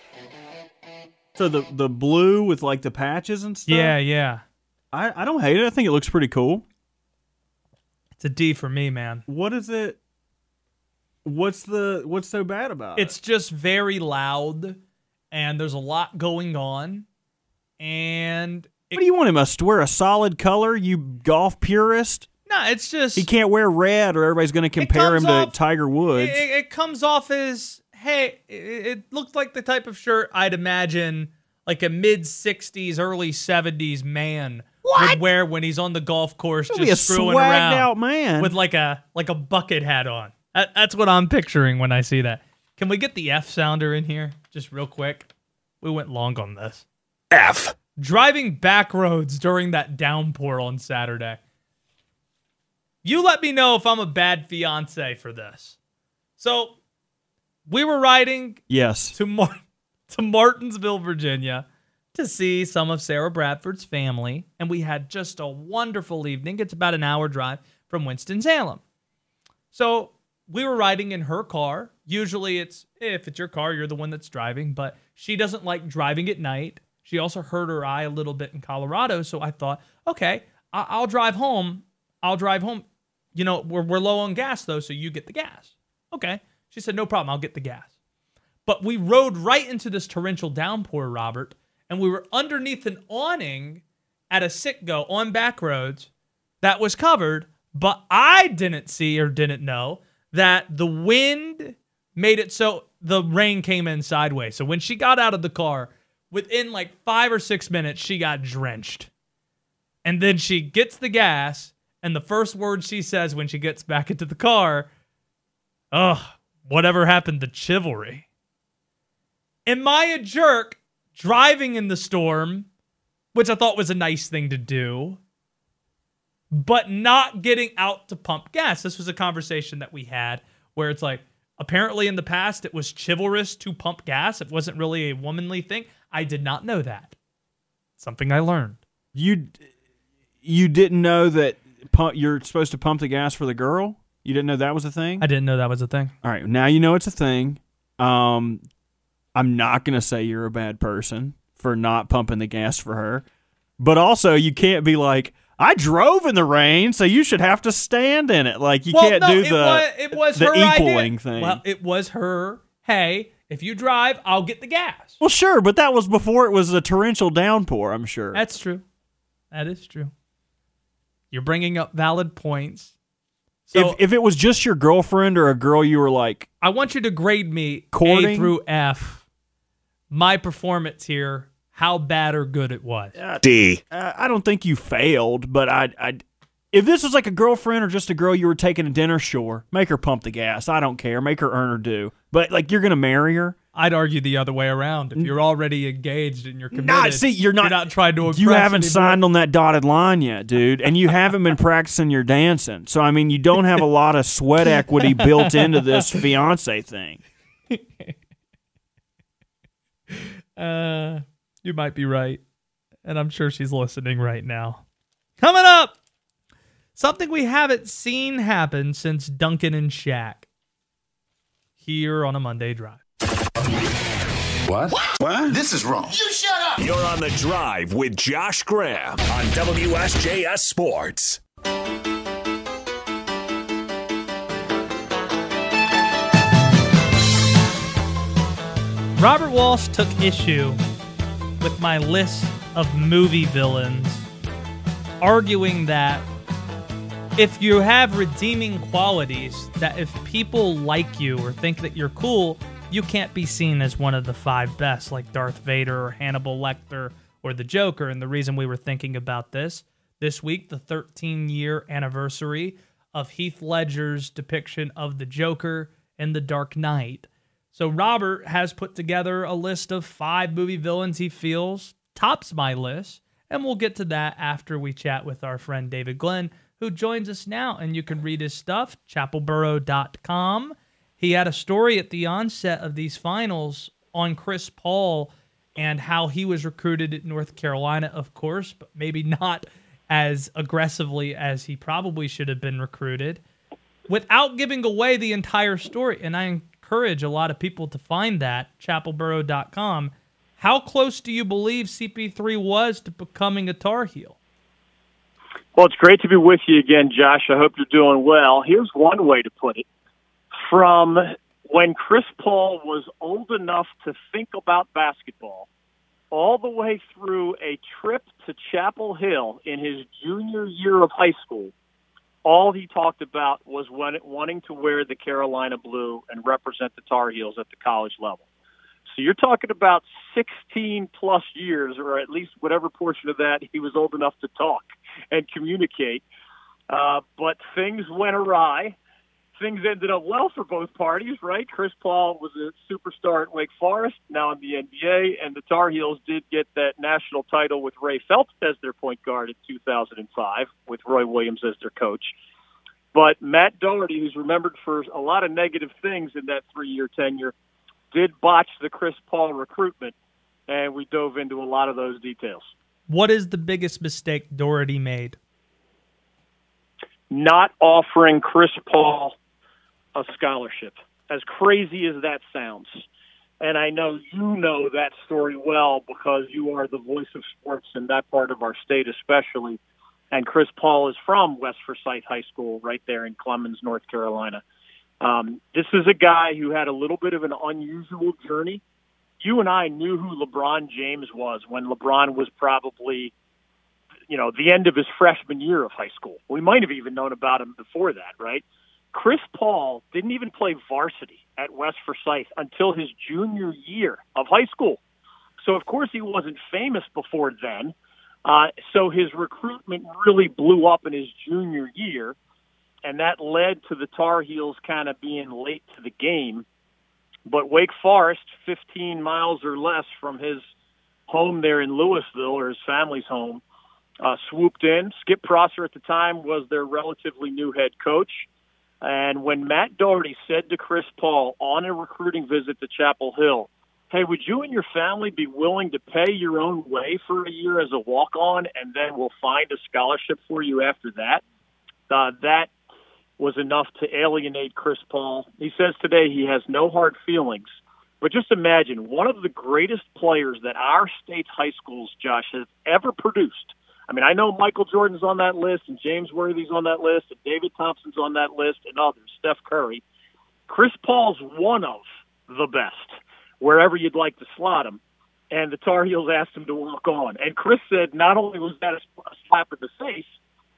So the the blue with like the patches and stuff. Yeah, yeah. I, I don't hate it. I think it looks pretty cool. It's a D for me, man. What is it? What's the what's so bad about it? It's just very loud and there's a lot going on. And it? What do you want him to wear a solid color? You golf purist. No, it's just He can't wear red, or everybody's going to compare him comes to Tiger Woods. It, it comes off as hey, it, it looks like the type of shirt I'd imagine like a mid '60s, early '70s man would wear when he's on the golf course, He'll just be a screwing swagged around out man. with like a like a bucket hat on. That, that's what I'm picturing when I see that. Can we get the F sounder in here just real quick? We went long on this. F. Driving back roads during that downpour on Saturday. You let me know if I'm a bad fiance for this. So, we were riding yes. to Mar- [LAUGHS] to Martinsville, Virginia, to see some of Sarah Bradford's family, and we had just a wonderful evening. It's about an hour drive from Winston Salem. So we were riding in her car. Usually, it's if it's your car, you're the one that's driving, but she doesn't like driving at night. She also hurt her eye a little bit in Colorado, so I thought, okay, I- I'll drive home. I'll drive home. You know, we're, we're low on gas though, so you get the gas. Okay. She said, no problem. I'll get the gas. But we rode right into this torrential downpour, Robert, and we were underneath an awning at a Citgo on back roads that was covered, but I didn't see or didn't know that the wind made it so the rain came in sideways. So when she got out of the car, within like five or six minutes, she got drenched. And then she gets the gas, and the first word she says when she gets back into the car, ugh, whatever happened to chivalry? Am I a jerk driving in the storm, which I thought was a nice thing to do, but not getting out to pump gas? This was a conversation that we had where it's like, apparently in the past it was chivalrous to pump gas. It wasn't really a womanly thing. I did not know that. Something I learned. You you didn't know that pump, you're supposed to pump the gas for the girl. You didn't know that was a thing. I didn't know that was a thing. All right, now you know it's a thing. Um, I'm not gonna say you're a bad person for not pumping the gas for her, but also you can't be like, I drove in the rain, so you should have to stand in it. Like you well, can't no, do it the was, it was the her equaling idea. thing. Well, it was her. Hey, if you drive, I'll get the gas. Well, sure, but that was before it was a torrential downpour. I'm sure. That's true. That is true. You're bringing up valid points. So if if it was just your girlfriend or a girl you were like, I want you to grade me A through F. My performance here, how bad or good it was. D. uh, I don't think you failed, but I I If this was like a girlfriend or just a girl you were taking to dinner, sure, make her pump the gas. I don't care. Make her earn her due. But like you're gonna marry her. I'd argue the other way around. If you're already engaged and you're committed, Not see, you're not. you're not trying to. You haven't signed on that dotted line yet, dude, and you haven't been practicing your dancing. So I mean, you don't have a lot of sweat [LAUGHS] equity built into this fiance thing. [LAUGHS] Uh, you might be right, and I'm sure she's listening right now. Coming up, something we haven't seen happen since Duncan and Shaq. Here on a Monday Drive. What? What? This is wrong. You shut up. You're on the drive with Josh Graham on WSJS Sports. Robert Walsh took issue with my list of movie villains, arguing that if you have redeeming qualities, that if people like you or think that you're cool, you can't be seen as one of the five best, like Darth Vader or Hannibal Lecter or the Joker. And the reason we were thinking about this this week, the 13 year anniversary of Heath Ledger's depiction of the Joker in The Dark Knight. So Robert has put together a list of five movie villains he feels tops my list, and we'll get to that after we chat with our friend David Glenn, who joins us now. And you can read his stuff, chapelboro.com. He had a story at the onset of these finals on Chris Paul and how he was recruited at North Carolina, of course, but maybe not as aggressively as he probably should have been recruited without giving away the entire story. And I encourage a lot of people to find that, chapelboro.com. How close do you believe CP3 was to becoming a Tar Heel? Well, it's great to be with you again, Josh. I hope you're doing well. Here's one way to put it. From when Chris Paul was old enough to think about basketball, all the way through a trip to Chapel Hill in his junior year of high school, all he talked about was when, wanting to wear the Carolina blue and represent the Tar Heels at the college level. So you're talking about 16 plus years, or at least whatever portion of that he was old enough to talk and communicate. Uh, but things went awry. Things ended up well for both parties, right? Chris Paul was a superstar at Wake Forest, now in the NBA, and the Tar Heels did get that national title with Ray Phelps as their point guard in 2005, with Roy Williams as their coach. But Matt Doherty, who's remembered for a lot of negative things in that three-year tenure, did botch the Chris Paul recruitment, and we dove into a lot of those details. What is the biggest mistake Doherty made? Not offering Chris Paul a scholarship, as crazy as that sounds. And I know you know that story well because you are the voice of sports in that part of our state, especially. And Chris Paul is from West Forsyth High School, right there in Clemmons, North Carolina. Um, this is a guy who had a little bit of an unusual journey. You and I knew who LeBron James was when LeBron was probably, you know, the end of his freshman year of high school. We might have even known about him before that, right? Chris Paul didn't even play varsity at West Forsyth until his junior year of high school. So, of course, he wasn't famous before then. Uh, so his recruitment really blew up in his junior year and that led to the Tar Heels kind of being late to the game. But Wake Forest, 15 miles or less from his home there in Lewisville, or his family's home, uh, swooped in. Skip Prosser at the time was their relatively new head coach. And when Matt Doherty said to Chris Paul on a recruiting visit to Chapel Hill, hey, would you and your family be willing to pay your own way for a year as a walk on, and then we'll find a scholarship for you after that? Uh, that was enough to alienate Chris Paul. He says today he has no hard feelings. But just imagine one of the greatest players that our state's high schools, Josh, has ever produced. I mean, I know Michael Jordan's on that list, and James Worthy's on that list, and David Thompson's on that list, and others, Steph Curry. Chris Paul's one of the best, wherever you'd like to slot him. And the Tar Heels asked him to walk on. And Chris said not only was that a slap in the face,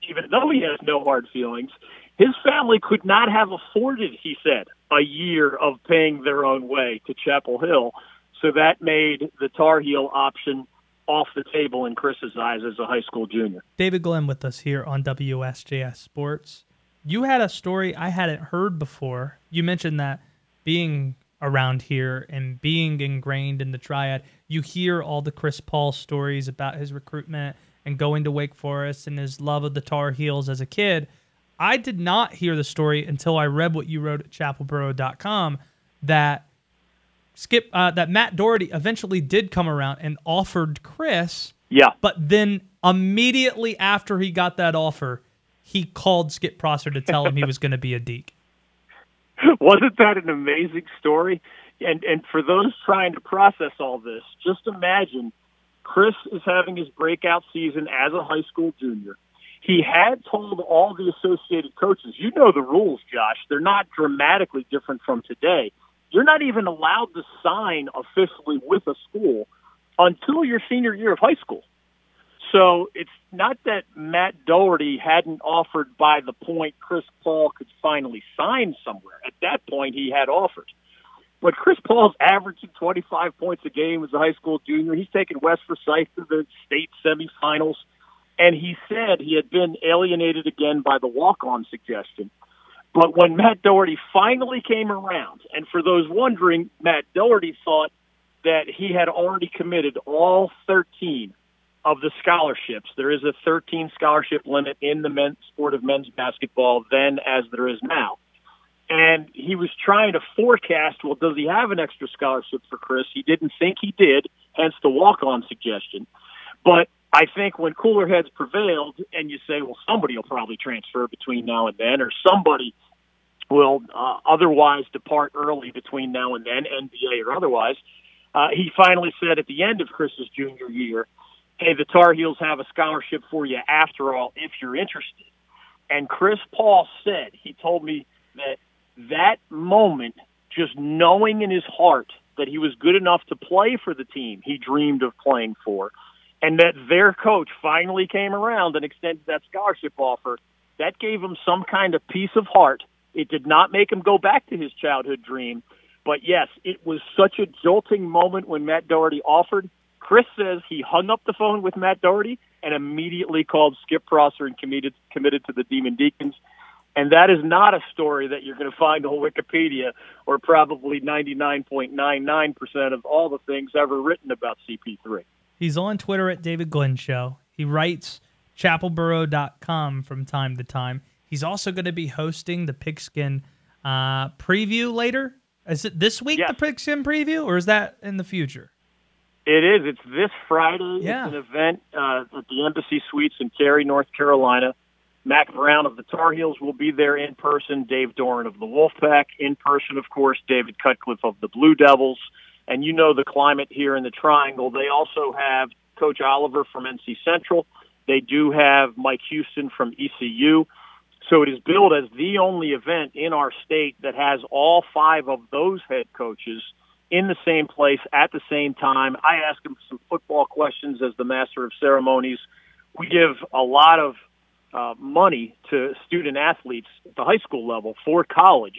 even though he has no hard feelings, his family could not have afforded, he said, a year of paying their own way to Chapel Hill. So that made the Tar Heel option off the table in Chris's eyes as a high school junior. David Glenn with us here on WSJS Sports. You had a story I hadn't heard before. You mentioned that being around here and being ingrained in the triad, you hear all the Chris Paul stories about his recruitment and going to Wake Forest and his love of the Tar Heels as a kid. I did not hear the story until I read what you wrote at chapelboro.com that Skip uh, that Matt Doherty eventually did come around and offered Chris. Yeah. But then immediately after he got that offer, he called Skip Prosser to tell him he was going to be a Deac. [LAUGHS] Wasn't that an amazing story? And and for those trying to process all this, just imagine Chris is having his breakout season as a high school junior. He had told all the associated coaches, you know the rules, Josh. They're not dramatically different from today. You're not even allowed to sign officially with a school until your senior year of high school. So it's not that Matt Doherty hadn't offered by the point Chris Paul could finally sign somewhere. At that point, he had offered. But Chris Paul's averaging 25 points a game as a high school junior. He's taken West Forsyth to the state semifinals. And he said he had been alienated again by the walk-on suggestion. But when Matt Doherty finally came around, and for those wondering, Matt Doherty thought that he had already committed all 13 of the scholarships. There is a 13 scholarship limit in the sport of men's basketball then as there is now. And he was trying to forecast, well, does he have an extra scholarship for Chris? He didn't think he did, hence the walk-on suggestion. But I think when cooler heads prevailed and you say, well, somebody will probably transfer between now and then, or somebody will uh, otherwise depart early between now and then, NBA or otherwise, uh, he finally said at the end of Chris's junior year, hey, the Tar Heels have a scholarship for you after all if you're interested. And Chris Paul said, he told me that that moment, just knowing in his heart that he was good enough to play for the team he dreamed of playing for, and that their coach finally came around and extended that scholarship offer, that gave him some kind of peace of heart. It did not make him go back to his childhood dream. But yes, it was such a jolting moment when Matt Doherty offered. Chris says he hung up the phone with Matt Doherty and immediately called Skip Prosser and committed committed to the Demon Deacons. And that is not a story that you're going to find on Wikipedia or probably 99.99% of all the things ever written about CP3. He's on Twitter at David Glenn Show. He writes chapelboro.com from time to time. He's also going to be hosting the Pigskin uh, preview later. Is it this week, yes. the Pigskin preview, or is that in the future? It is. It's this Friday. Yeah. It's an event uh, at the Embassy Suites in Cary, North Carolina. Mack Brown of the Tar Heels will be there in person. Dave Doeren of the Wolfpack in person, of course. David Cutcliffe of the Blue Devils. And you know the climate here in the Triangle. They also have Coach Oliver from NC Central. They do have Mike Houston from ECU. So it is billed as the only event in our state that has all five of those head coaches in the same place at the same time. I ask them some football questions as the master of ceremonies. We give a lot of uh, money to student athletes at the high school level for college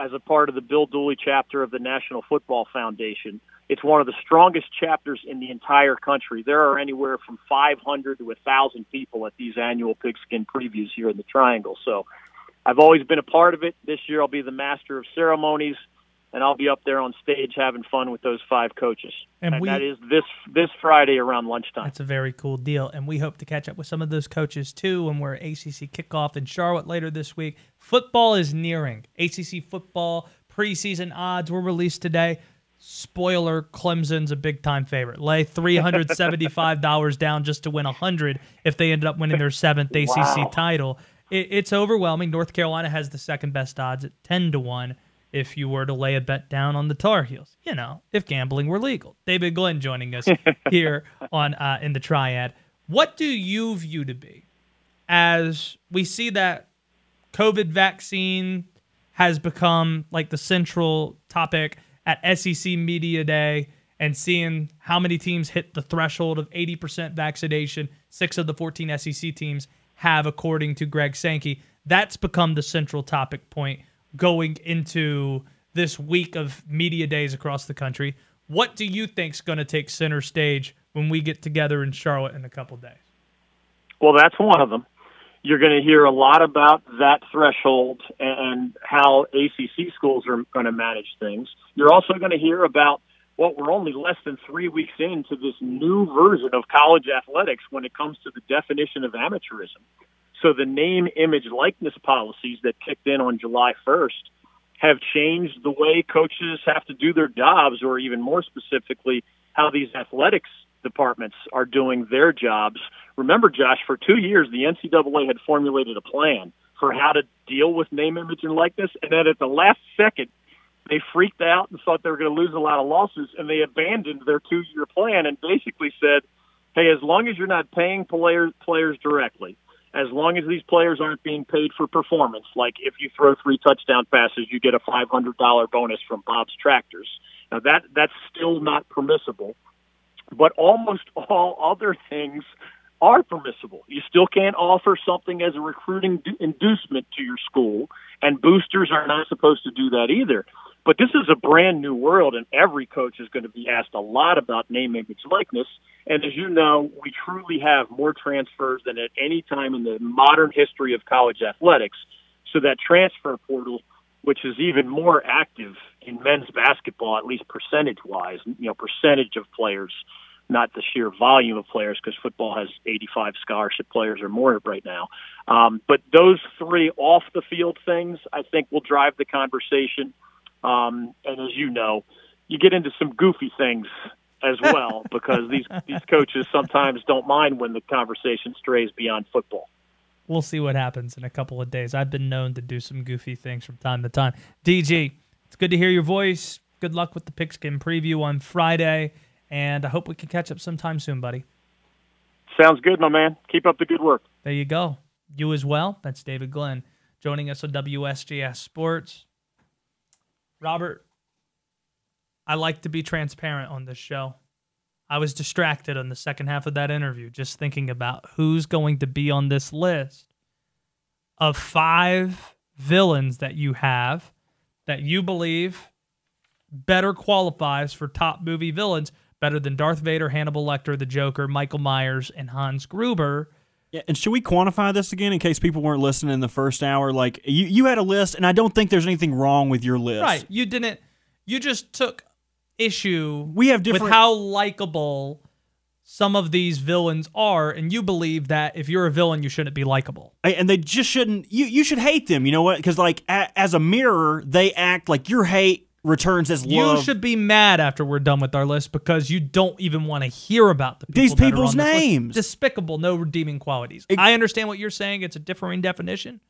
as a part of the Bill Dooley chapter of the National Football Foundation. It's one of the strongest chapters in the entire country. There are anywhere from 500 to 1,000 people at these annual pigskin previews here in the Triangle. So I've always been a part of it. This year I'll be the master of ceremonies and I'll be up there on stage having fun with those five coaches. And And, we- that is this this Friday around lunchtime. That's a very cool deal. And we hope to catch up with some of those coaches too when we're ACC kickoff in Charlotte later this week. Football is nearing. ACC football preseason odds were released today. Spoiler, Clemson's a big time favorite. Lay $375 [LAUGHS] down just to win a 100 if they ended up winning their seventh ACC Wow. title. It, it's overwhelming. North Carolina has the second best odds at 10 to 1 if you were to lay a bet down on the Tar Heels. You know, if gambling were legal. David Glenn joining us [LAUGHS] here on uh, in the Triad. What do you view to be as we see that COVID vaccine has become like the central topic at SEC Media Day and seeing how many teams hit the threshold of 80% vaccination. Six of the 14 SEC teams have, according to Greg Sankey. That's become the central topic point going into this week of media days across the country. What do you think's going to take center stage when we get together in Charlotte in a couple days? Well, that's one of them. You're going to hear a lot about that threshold and how ACC schools are going to manage things. You're also going to hear about what we're only less than three weeks into this new version of college athletics when it comes to the definition of amateurism. So the name, image, likeness policies that kicked in on July 1st have changed the way coaches have to do their jobs, or even more specifically, how these athletics departments are doing their jobs. Remember, Josh, for two years, the NCAA had formulated a plan for how to deal with name, image, and likeness, and then at the last second, they freaked out and thought they were going to lose a lot of lawsuits, and they abandoned their two-year plan and basically said, "Hey, as long as you're not paying players players directly, as long as these players aren't being paid for performance, like if you throw three touchdown passes, you get a $500 bonus from Bob's Tractors. Now that that's still not permissible, but almost all other things are permissible. You still can't offer something as a recruiting inducement to your school, and boosters are not supposed to do that either. But this is a brand new world, and every coach is going to be asked a lot about name, image, likeness. And as you know, we truly have more transfers than at any time in the modern history of college athletics. So that transfer portal, which is even more active in men's basketball, at least percentage wise, you know, percentage of players, not the sheer volume of players, because football has 85 scholarship players or more right now. Um, but those three off the field things, I think, will drive the conversation. Um, and as you know, you get into some goofy things as [LAUGHS] well because these these coaches sometimes don't mind when the conversation strays beyond football. We'll see what happens in a couple of days. I've been known to do some goofy things from time to time. DG, it's good to hear your voice. Good luck with the pigskin preview on Friday, and I hope we can catch up sometime soon, buddy. Sounds good, my man. Keep up the good work. There you go. You as well. That's David Glenn joining us on WSJS Sports. Robert, I like to be transparent on this show. I was distracted on the second half of that interview just thinking about who's going to be on this list of five villains that you have that you believe better qualifies for top movie villains, better than Darth Vader, Hannibal Lecter, the Joker, Michael Myers, and Hans Gruber. Yeah, and should we quantify this again in case people weren't listening in the first hour? Like you, you had a list, and I don't think there's anything wrong with your list. Right. You didn't. You just took issue. We have different with how likable some of these villains are, and you believe that if you're a villain, you shouldn't be likable. And they just shouldn't. You you should hate them. You know what? Because like a, as a mirror, they act like your hate returns as love. You should be mad after we're done with our list because you don't even want to hear about the people these people's names. Despicable, no redeeming qualities. It, I understand what you're saying. It's a differing definition.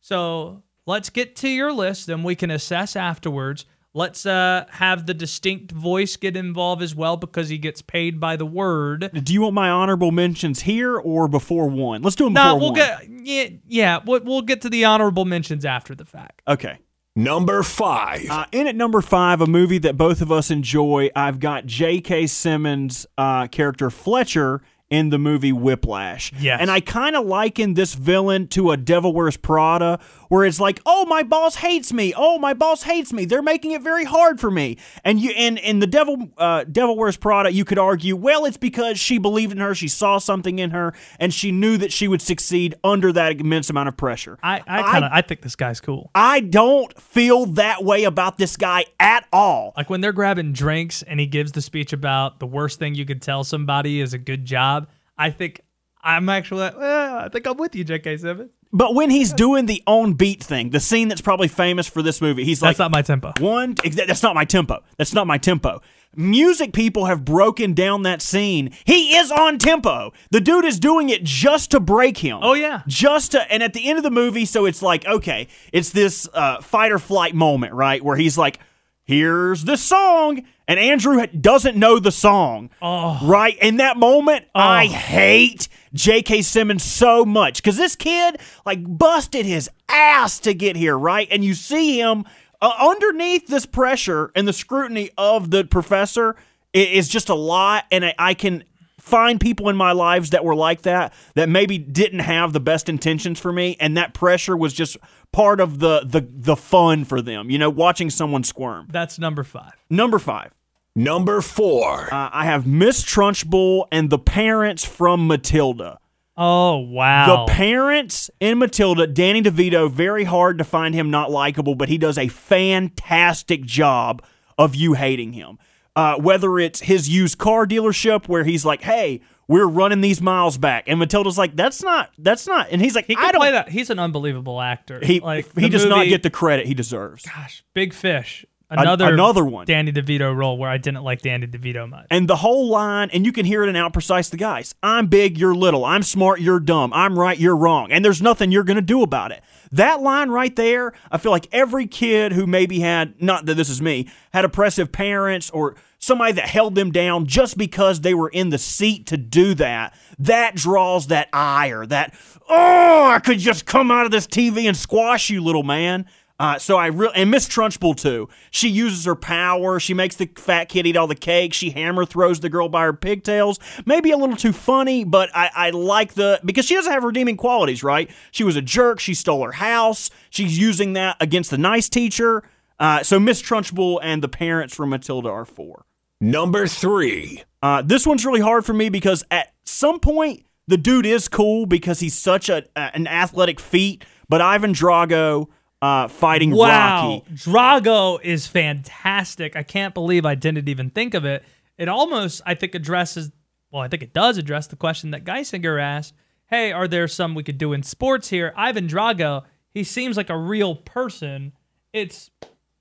So let's get to your list, then we can assess afterwards. Let's uh, have the distinct voice get involved as well because he gets paid by the word. Do you want my honorable mentions here or before one? Let's do them before we'll one. Get, yeah, yeah, we'll, we'll get to the honorable mentions after the fact. Okay. Number five. Uh, in at number five, a movie that both of us enjoy. I've got J.K. Simmons' uh, character Fletcher in the movie Whiplash. Yes. And I kind of liken this villain to a Devil Wears Prada, where it's like, oh, my boss hates me. Oh, my boss hates me. They're making it very hard for me. And you and in the Devil uh, Devil Wears Prada, you could argue, well, it's because she believed in her, she saw something in her, and she knew that she would succeed under that immense amount of pressure. I I kind of I, I think this guy's cool. I don't feel that way about this guy at all. Like when they're grabbing drinks and he gives the speech about the worst thing you could tell somebody is a good job. I think I'm actually, well, I think I'm with you, J.K. Simmons. But when he's doing the on beat thing, the scene that's probably famous for this movie, he's like, "That's not my tempo." One, that's not my tempo. That's not my tempo. Music people have broken down that scene. He is on tempo. The dude is doing it just to break him. Oh yeah, just to. And at the end of the movie, so it's like, okay, it's this uh, fight or flight moment, right, where he's like, "Here's the song." And Andrew doesn't know the song. Oh. Right? In that moment, oh. I hate J.K. Simmons so much because this kid, like, busted his ass to get here, right? And you see him uh, underneath this pressure and the scrutiny of the professor is just a lot. And I, I can find people in my lives that were like that that maybe didn't have the best intentions for me and that pressure was just part of the the the fun for them you know watching someone squirm that's number 5 number 5 Number four. Uh, I have Miss Trunchbull and the parents from Matilda. Oh wow! The parents in Matilda, Danny DeVito, very hard to find him not likable, but he does a fantastic job of you hating him. Uh, whether it's his used car dealership where he's like, "Hey, we're running these miles back," and Matilda's like, "That's not, that's not," and he's like, he "I don't." play that. He's an unbelievable actor. He like he does not get the credit he deserves. Gosh, Big Fish. An- Another another one. Danny DeVito role where I didn't like Danny DeVito much. And the whole line, and you can hear it in Outprecise the Geis. I'm big, you're little. I'm smart, you're dumb. I'm right, you're wrong. And there's nothing you're going to do about it. That line right there, I feel like every kid who maybe had, not that this is me, had oppressive parents or somebody that held them down just because they were in the seat to do that, that draws that ire, that, oh, I could just come out of this TV and squash you, little man. Uh, so I really and Miss Trunchbull too. She uses her power. She makes the fat kid eat all the cake. She hammer throws the girl by her pigtails. Maybe a little too funny, but I, I like the because she doesn't have redeeming qualities, right? She was a jerk. She stole her house. She's using that against the nice teacher. Uh, so Miss Trunchbull and the parents from Matilda are four. Number three. Uh, this one's really hard for me because at some point the dude is cool because he's such a, a- an athletic feat. But Ivan Drago uh, fighting Wow, Rocky. Drago is fantastic. I can't believe I didn't even think of it. It almost, I think, addresses. Well, I think it does address the question that Geisinger asked. Hey, are there some we could do in sports here? Ivan Drago, he seems like a real person. It's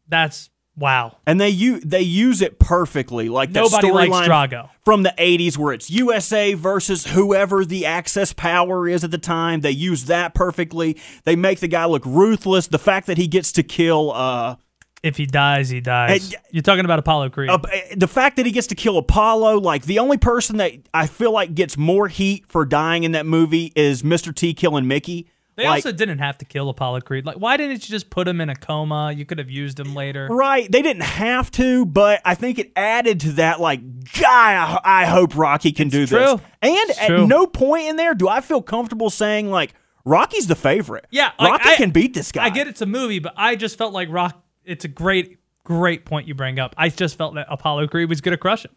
that's wow. and they u- they use it perfectly. Like that Nobody likes storyline Drago. from the '80s, where it's USA versus whoever the Access power is at the time. They use that perfectly. They make the guy look ruthless. The fact that he gets to kill. Uh, If he dies, he dies. Hey, You're talking about Apollo Creed. Uh, the fact that he gets to kill Apollo, like the only person that I feel like gets more heat for dying in that movie is Mr. T killing Mickey. They like, also didn't have to kill Apollo Creed. Like, why didn't you just put him in a coma? You could have used him later. Right, they didn't have to, but I think it added to that. Like, guy, I, I hope Rocky can do this. true. And It's at true. no point in there do I feel comfortable saying like Rocky's the favorite. Yeah, like, Rocky I- can beat this guy. I get it's a movie, but I just felt like Rock. It's a great, great point you bring up. I just felt that Apollo Creed was going to crush him.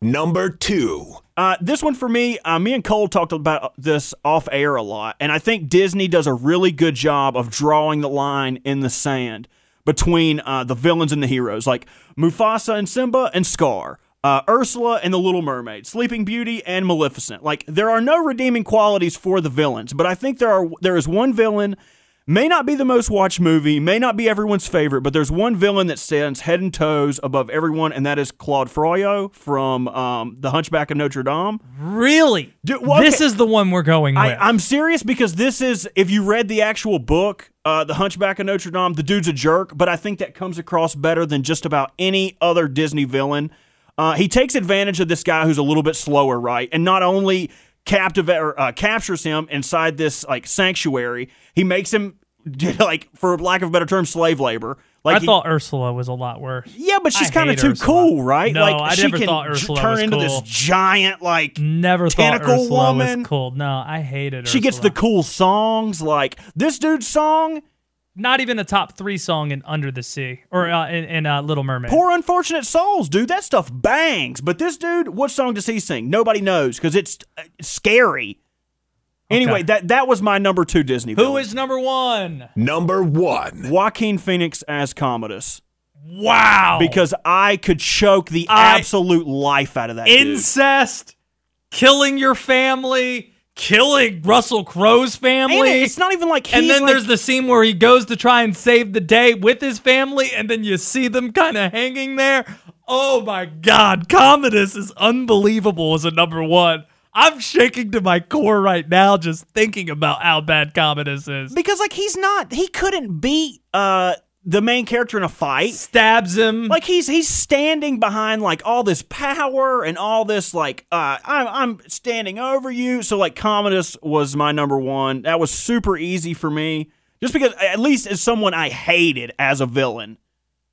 Number two. Uh, this one for me, uh, me and Cole talked about this off air a lot, and I think Disney does a really good job of drawing the line in the sand between uh, the villains and the heroes, like Mufasa and Simba and Scar, uh, Ursula and the Little Mermaid, Sleeping Beauty and Maleficent. Like there are no redeeming qualities for the villains, but I think there are. There is one villain. May not be the most watched movie, may not be everyone's favorite, but there's one villain that stands head and toes above everyone, and that is Claude Frollo from um, The Hunchback of Notre Dame. Really? Dude, well, This is the one we're going with. I, I'm serious because this is, if you read the actual book, uh, The Hunchback of Notre Dame, the dude's a jerk, but I think that comes across better than just about any other Disney villain. Uh, he takes advantage of this guy who's a little bit slower, right? And not only captivate or uh, captures him inside this like sanctuary, he makes him [LAUGHS] like, for lack of a better term, slave labor. Like I he- thought Ursula was a lot worse. yeah, but she's kind of too Ursula. cool, right? No, like I she never can thought Ursula turn was into cool. this giant like Never thought tentacle Ursula woman. was cool. No, I hated She gets the cool songs, like this dude's song. Not even a top three song in Under the Sea or uh, in, in uh, Little Mermaid. Poor unfortunate souls, dude. That stuff bangs. But this dude, what song does he sing? Nobody knows because it's uh, scary. Anyway, Okay. that that was my number two Disney. Who villain. is number one? Number one. Joaquin Phoenix as Commodus? Wow. Because I could choke the I- absolute life out of that dude. incest, killing your family, killing Russell Crowe's family. And it's not even like and then like, there's the scene where he goes to try and save the day with his family, and then you see them kind of hanging there. Oh my God, Commodus is unbelievable as a number one. I'm shaking to my core right now just thinking about how bad Commodus is. because like he's not he couldn't beat uh the main character in a fight. Stabs him. Like he's he's standing behind like all this power and all this like uh I'm I'm standing over you. So like Commodus was my number one. That was super easy for me. Just because at least as someone I hated as a villain,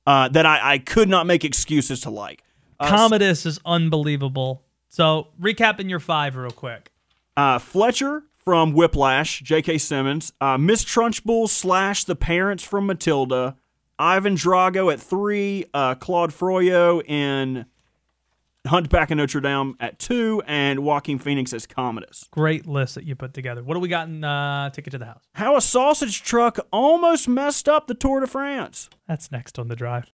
uh that I, I could not make excuses to like. Uh, Commodus is unbelievable. So, recapping your five real quick. uh, Fletcher from Whiplash, J.K. Simmons, uh, Miss Trunchbull slash the parents from Matilda, Ivan Drago at three, uh, Claude Frollo in Hunchback of Notre Dame at two, and Joaquin Phoenix as Commodus. Great list that you put together. What do we got in uh, Ticket to the House? How a sausage truck almost messed up the Tour de France. That's next on the drive.